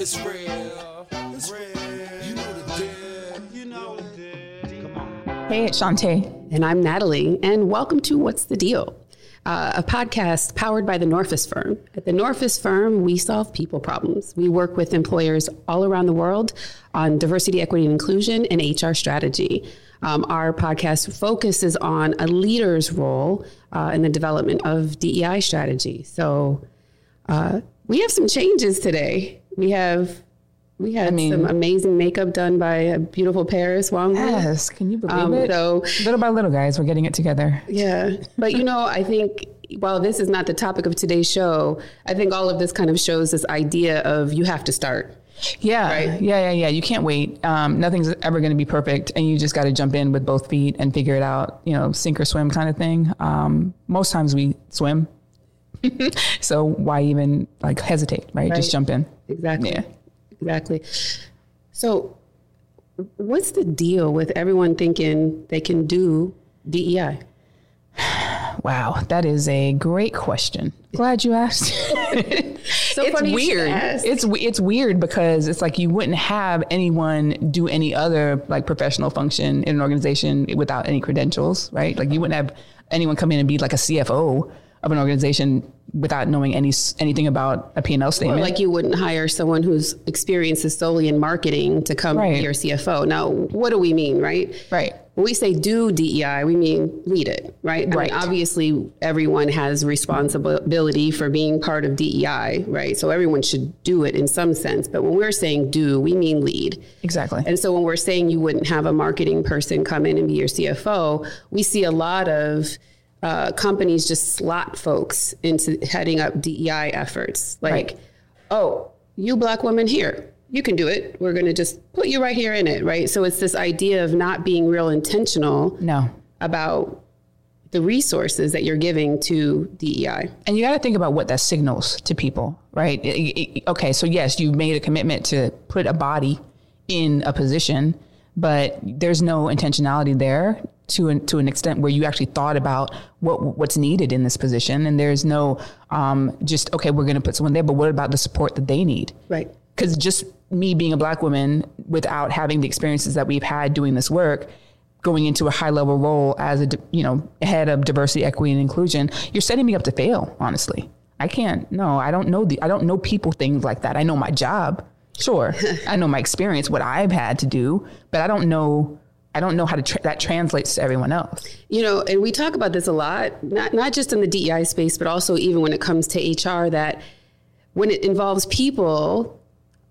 It's real. It's real. You know the deal. You know the deal. Come on. Hey, it's Shanté. And I'm Natalie, and welcome to What's the Deal? Uh, a podcast powered by the Norfus Firm. At the Norfus Firm, we solve people problems. We work with employers all around the world on diversity, equity, and inclusion and HR strategy. Um, our podcast focuses on a leader's role uh, in the development of DEI strategy. So uh, we have some changes today. We have we had mean- some amazing makeup done by a beautiful Paris Wong. Yes, can you believe Um, it? so little by little, guys, we're getting it together. yeah, but you know, I think while this is not the topic of today's show, I think all of this kind of shows this idea of you have to start. Yeah, Right? yeah, yeah, yeah. You can't wait. Um, nothing's ever going to be perfect, and you just got to jump in with both feet and figure it out. You know, sink or swim kind of thing. Um, most times we swim, so why even like hesitate? Right? Just jump in. Exactly. Yeah. Exactly. So, what's the deal with everyone thinking they can do DEI? Wow, that is a great question. Glad you asked. So it's weird. It's it's weird because it's like you wouldn't have anyone do any other like professional function in an organization without any credentials, right? Like you wouldn't have anyone come in and be like a CFO of an organization without knowing any anything about a P&L Or statement. like you wouldn't hire someone whose experience is solely in marketing to come Right. be your CFO. Now, what do we mean, right? right. When we say do DEI, we mean lead it, right? I Right. mean, obviously, everyone has responsibility for being part of DEI, right? So everyone should do it in some sense. But when we're saying do, we mean lead. Exactly. And so when we're saying you wouldn't have a marketing person come in and be your CFO, we see a lot of uh, companies just slot folks into heading up DEI efforts. Like, Right. oh, you black woman here, you can do it. We're going to just put you right here in it, right? So it's this idea of not being real intentional no. about the resources that you're giving to DEI. And you got to think about what that signals to people, right? I- I- okay, so yes, you made a commitment to put a body in a position, but there's no intentionality there to an, to an extent where you actually thought about what what's needed in this position, and there's no um, just okay, we're going to put someone there, but what about the support that they need? Right. because just me being a black woman without having the experiences that we've had doing this work going into a high level role as a you know head of diversity equity and inclusion you're setting me up to fail honestly i can't no i don't know the i don't know people things like that i know my job sure i know my experience what i've had to do but i don't know i don't know how to tra- that translates to everyone else. You know, and we talk about this a lot, not not just in the DEI space, but also even when it comes to HR. That when it involves people,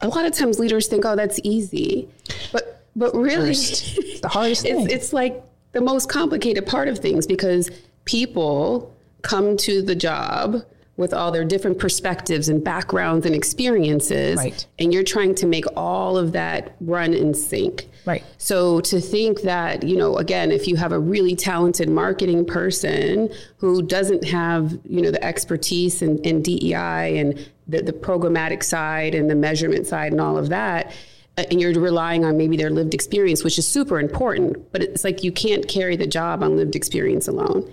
a lot of times leaders think, "Oh, that's easy," but but really, it's the hardest it's, it's like the most complicated part of things because people come to the job with all their different perspectives and backgrounds and experiences Right. and you're trying to make all of that run in sync Right. so to think that you know again if you have a really talented marketing person who doesn't have you know the expertise in, in dei and the, the programmatic side and the measurement side and all of that uh, and you're relying on maybe their lived experience which is super important but it's like you can't carry the job on lived experience alone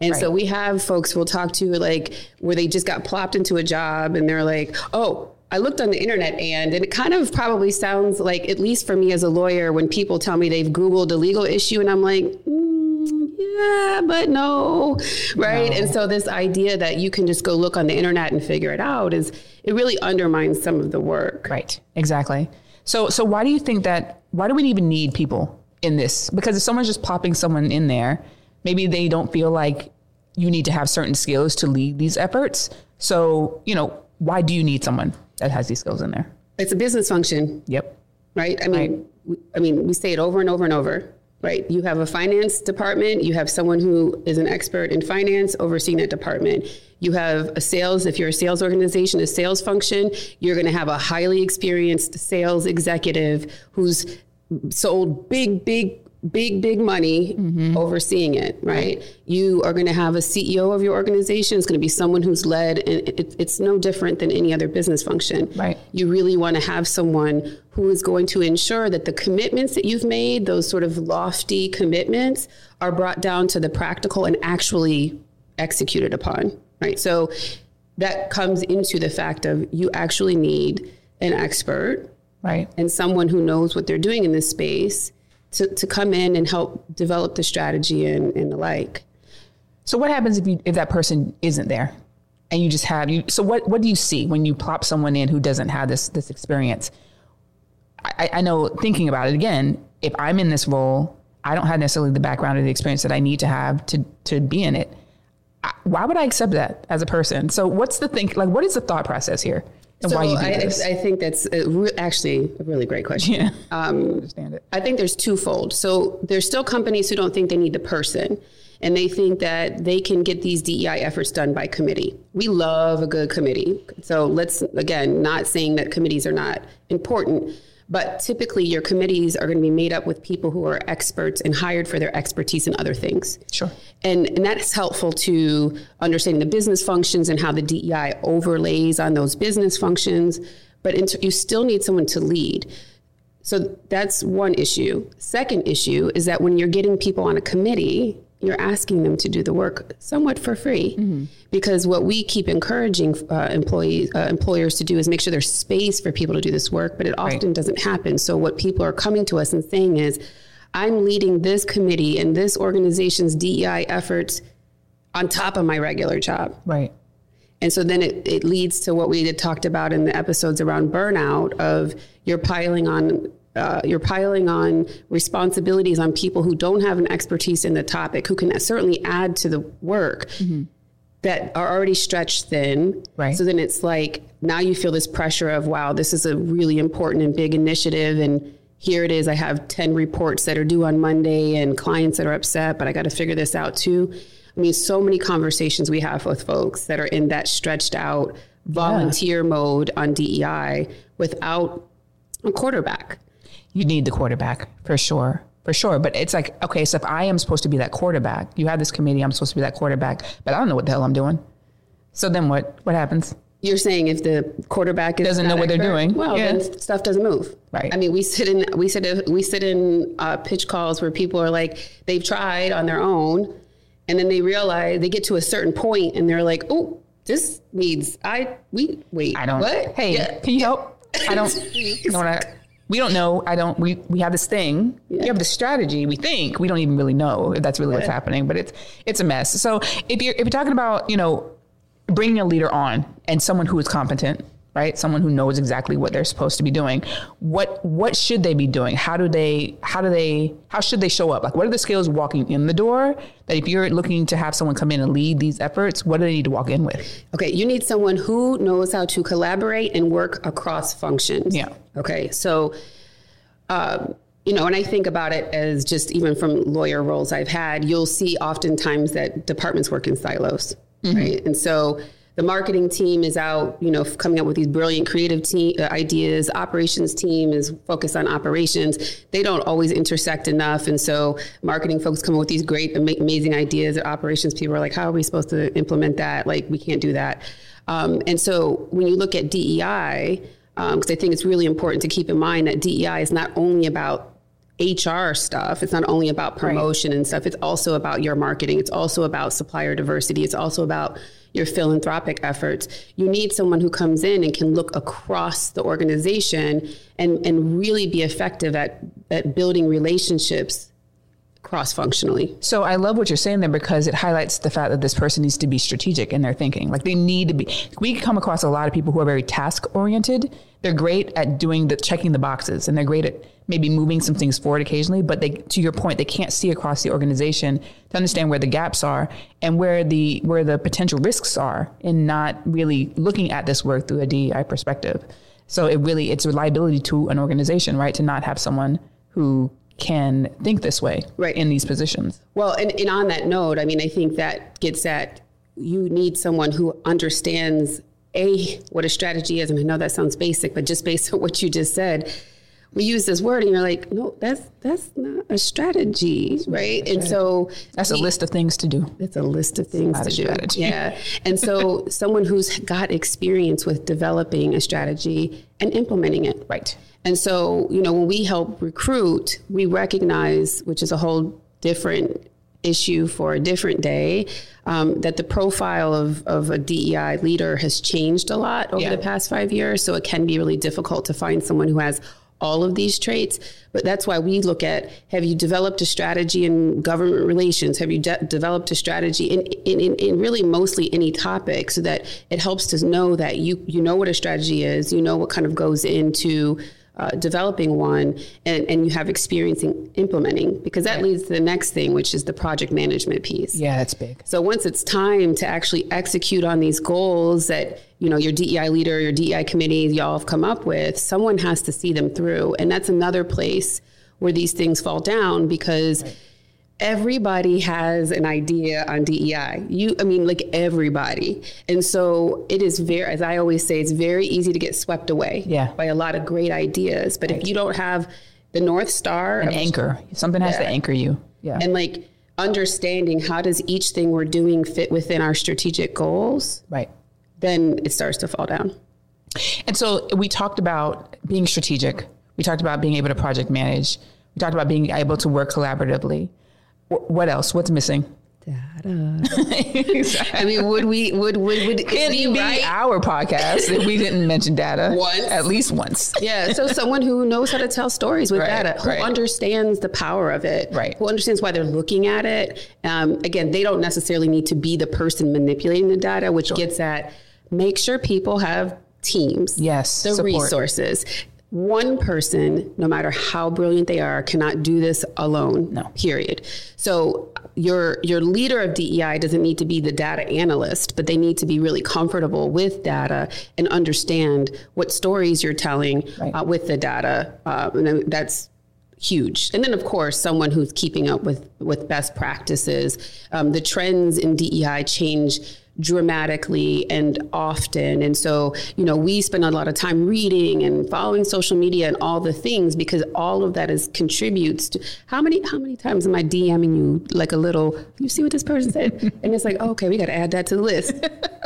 and so we have folks we'll talk to like where they just got plopped into a job and they're like, oh, I looked on the internet and, and it kind of probably sounds like, at least for me as a lawyer, when people tell me they've Googled a legal issue and I'm like, mm, yeah, but no, right? And so this idea that you can just go look on the internet and figure it out is, it really undermines some of the work. Right. Exactly. So so why do you think that why do we even need people in this? Because if someone's just popping someone in there, maybe they don't feel like you need to have certain skills to lead these efforts. So, you know, why do you need someone that has these skills in there? It's a business function. Yep. right? I mean, we, I mean, we say it over and over and over, right? You have a finance department, you have someone who is an expert in finance overseeing that department. You have a sales, if you're a sales organization, a sales function, you're going to have a highly experienced sales executive who's sold big, big big, big money mm-hmm. overseeing it, right? You are going to have a CEO of your organization. It's going to be someone who's led, and it, it's no different than any other business function. Right. You really want to have someone who is going to ensure that the commitments that you've made, those sort of lofty commitments, are brought down to the practical and actually executed upon, right? So that comes into the fact of you actually need an expert Right. and someone who knows what they're doing in this space to, to come in and help develop the strategy and, and the like. So what happens if you if that person isn't there, and you just have you? So what what do you see when you plop someone in who doesn't have this this experience? I, I know thinking about it again. If I'm in this role, I don't have necessarily the background or the experience that I need to have to to be in it. Why would I accept that as a person? So what's the think? Like, what is the thought process here? And So why you do I, this? I think that's a re- actually a really great question. yeah, um, understand it. I think there's twofold. So there's still companies who don't think they need the person and they think that they can get these DEI efforts done by committee. We love a good committee. So let's, again, not saying that committees are not important, but typically your committees are going to be made up with people who are experts and hired for their expertise in other things. Sure. And, and that's helpful to understanding the business functions and how the DEI overlays on those business functions. But in, you still need someone to lead. So that's one issue. Second issue is that when you're getting people on a committee, you're asking them to do the work somewhat for free. Because what we keep encouraging uh, employees, uh, employers to do is make sure there's space for people to do this work, but it often doesn't happen. So what people are coming to us and saying is, I'm leading this committee and this organization's DEI efforts on top of my regular job. Right. And so then it, it leads to what we had talked about in the episodes around burnout of you're piling on uh, you're piling on responsibilities on people who don't have an expertise in the topic, who can certainly add to the work that are already stretched thin. Right. So then it's like now you feel this pressure of wow, this is a really important and big initiative, and here it is. I have ten reports that are due on Monday, and clients that are upset, but I got to figure this out too. I mean, so many conversations we have with folks that are in that stretched out volunteer mode on DEI without a quarterback. You need the quarterback for sure for sure but it's like okay so if i am supposed to be that quarterback you have this committee i'm supposed to be that quarterback but i don't know what the hell i'm doing so then what what happens You're saying if the quarterback is Doesn't know what they're doing. well, Yeah. then stuff doesn't move. Right. I mean, we sit in we sit in, we sit in uh, pitch calls where people are like they've tried on their own, and then they realize they get to a certain point and they're like, oh, this needs I we wait. i don't What? hey Yeah. can you help i don't know what I, we don't know i don't we we have this thing we have the strategy we think we don't even really know if that's really what's happening but it's it's a mess. So if you're if you're talking about you know bringing a leader on and someone who is competent right someone who knows exactly what they're supposed to be doing what what should they be doing how do they how do they how should they show up like what are the skills walking in the door that if you're looking to have someone come in and lead these efforts what do they need to walk in with Okay, you need someone who knows how to collaborate and work across functions. Yeah. Okay, so, um, you know, when I think about it as just even from lawyer roles I've had, you'll see oftentimes that departments work in silos, right? And so the marketing team is out, you know, coming up with these brilliant creative team uh, ideas. Operations team is focused on operations. They don't always intersect enough, and so marketing folks come up with these great, ama- amazing ideas. Operations people are like, "How are we supposed to implement that? Like, we can't do that." Um, and so when you look at DEI, because I think it's really important to keep in mind that DEI is not only about HR stuff. It's not only about promotion and stuff. It's also about your marketing. It's also about supplier diversity. It's also about your philanthropic efforts. You need someone who comes in and can look across the organization and, and really be effective at, at building relationships cross functionally. So I love what you're saying there because it highlights the fact that this person needs to be strategic in their thinking. Like they need to be. We come across a lot of people who are very task oriented. They're great at doing the checking the boxes, and they're great at maybe moving some things forward occasionally. But they, to your point, they can't see across the organization to understand where the gaps are and where the where the potential risks are, in not really looking at this work through a DEI perspective. So it really it's a liability to an organization, right, to not have someone who can think this way Right. in these positions. Well, and, and on that note, I mean, I think that gets at you need someone who understands a what a strategy is, and I know that sounds basic, but just based on what you just said, we use this word, and you're like, no, that's that's not a strategy, right? And so That's a list of things to do. it's a list of things not to a do. strategy. Yeah, and so someone who's got experience with developing a strategy and implementing it, Right. and so, you know, when we help recruit, we recognize, which is a whole different issue for a different day. Um, that the profile of, of a DEI leader has changed a lot over Yeah. the past five years. So it can be really difficult to find someone who has all of these traits. But that's why we look at have you developed a strategy in government relations? Have you de- developed a strategy in, in, in, in really mostly any topic so that it helps to know that you, you know what a strategy is, you know what kind of goes into uh, developing one, and, and you have experience in implementing, because that leads to the next thing, which is the project management piece. Yeah, that's big. So once it's time to actually execute on these goals that you know your DEI leader, your DEI committee, y'all have come up with, someone has to see them through, and that's another place where these things fall down because everybody has an idea on DEI. You, I mean, like everybody, and so it is very, as I always say, it's very easy to get swept away Yeah. by a lot of great ideas. But if you don't have the north star An anchor. Something has to anchor you. Yeah. and like understanding how does each thing we're doing fit within our strategic goals right. then it starts to fall down And so we talked about being strategic. We talked about being able to project manage. We talked about being able to work collaboratively. Wh- What else? What's missing? Data. I mean would we would would would it be be right our podcast if we didn't mention data Once. At least once. yeah so someone who knows how to tell stories with Right, data who right. understands the power of it Right. who understands why they're looking at it um, again they don't necessarily need to be the person manipulating the data which gets at make sure people have teams Yes, the support. resources one person no matter how brilliant they are cannot do this alone No. period so your your leader of DEI doesn't need to be the data analyst but they need to be really comfortable with data and understand what stories you're telling Right. uh, with the data uh, and that's huge and then of course someone who's keeping up with with best practices um, the trends in DEI change dramatically and often and so you know we spend a lot of time reading and following social media and all the things because all of that is contributes to how many how many times am I DMing you like a little you see what this person said and it's like oh, okay we got to add that to the list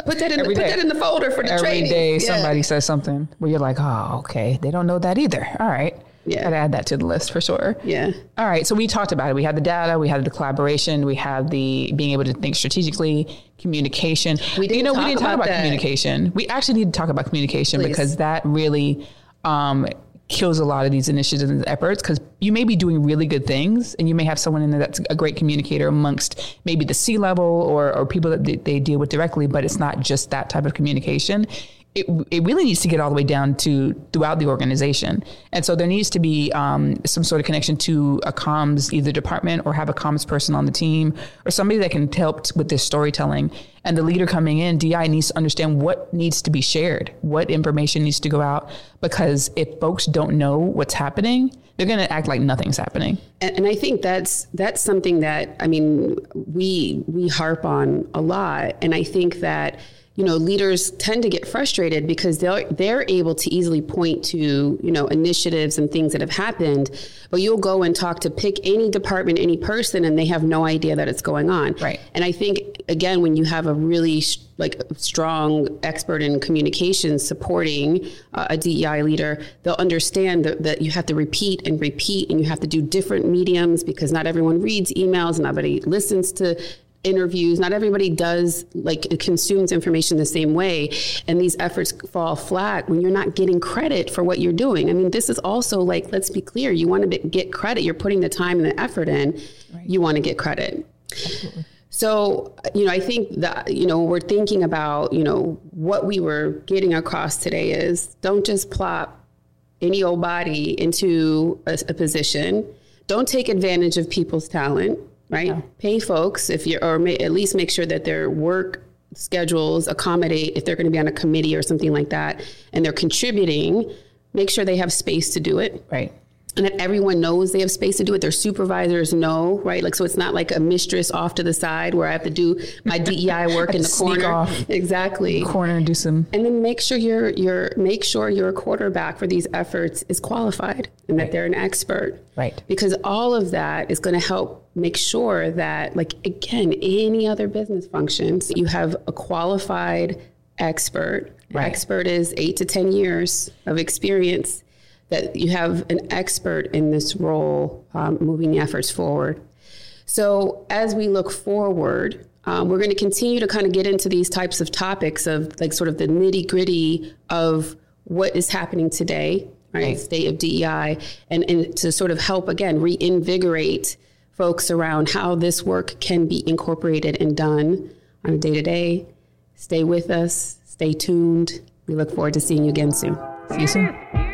put that in the, put day. that in the folder for the Every training day Yeah. somebody says something where you're like, oh, okay. They don't know that either. All right. Yeah. Gotta add that to the list for sure. yeah All right. So we talked about it. We had the data, we had the collaboration, we had the being able to think strategically, communication. We didn't you know, talk we didn't talk about about communication. We actually need to talk about communication Please. because that really um, kills a lot of these initiatives and efforts because you may be doing really good things and you may have someone in there that's a great communicator amongst maybe the C level or, or people that they deal with directly, but it's not just that type of communication. It, it really needs to get all the way down to throughout the organization. And so there needs to be um, some sort of connection to a comms, either department or have a comms person on the team or somebody that can help with this storytelling. And the leader coming in, DI needs to understand what needs to be shared, what information needs to go out. Because if folks don't know what's happening, they're going to act like nothing's happening. and, and I think that's that's something that I mean we we harp on a lot, and I think that you know leaders tend to get frustrated because they're they're able to easily point to you know initiatives and things that have happened, but you'll go and talk to pick any department, any person, and they have no idea that it's going on. Right. And I think again when you have a really like strong expert in communications supporting uh, a DEI leader, they'll understand that, that you have to repeat and repeat, and you have to do different mediums because not everyone reads emails, not everybody listens to interviews, not everybody does like consumes information the same way, and these efforts fall flat when you're not getting credit for what you're doing. I mean, this is also like let's be clear: you want to get credit, you're putting the time and the effort in, you want to get credit. Absolutely. So, you know, I think that, you know, we're thinking about, you know, what we were getting across today is don't just plop any old body into a, a position. Don't take advantage of people's talent, right? Pay folks if you're, or may, at least make sure that their work schedules accommodate if they're going to be on a committee or something like that and they're contributing, make sure they have space to do it Right. And that everyone knows they have space to do it. Their supervisors know, right? Like, so it's not like a mistress off to the side where I have to do my DEI work in the sneak corner. off. Exactly. Corner and do some. And then make sure your your make sure your quarterback for these efforts is qualified and that they're an expert. Right. Because all of that is going to help make sure that, like again, any other business functions, you have a qualified expert. Right. Expert is eight to ten years of experience. That you have an expert in this role, um, moving the efforts forward. So as we look forward, um, we're going to continue to kind of get into these types of topics of like sort of the nitty gritty of what is happening today, right? Right. State of DEI, and, and to sort of help again reinvigorate folks around how this work can be incorporated and done on a day to day. Stay with us, stay tuned. We look forward to seeing you again soon. See you soon.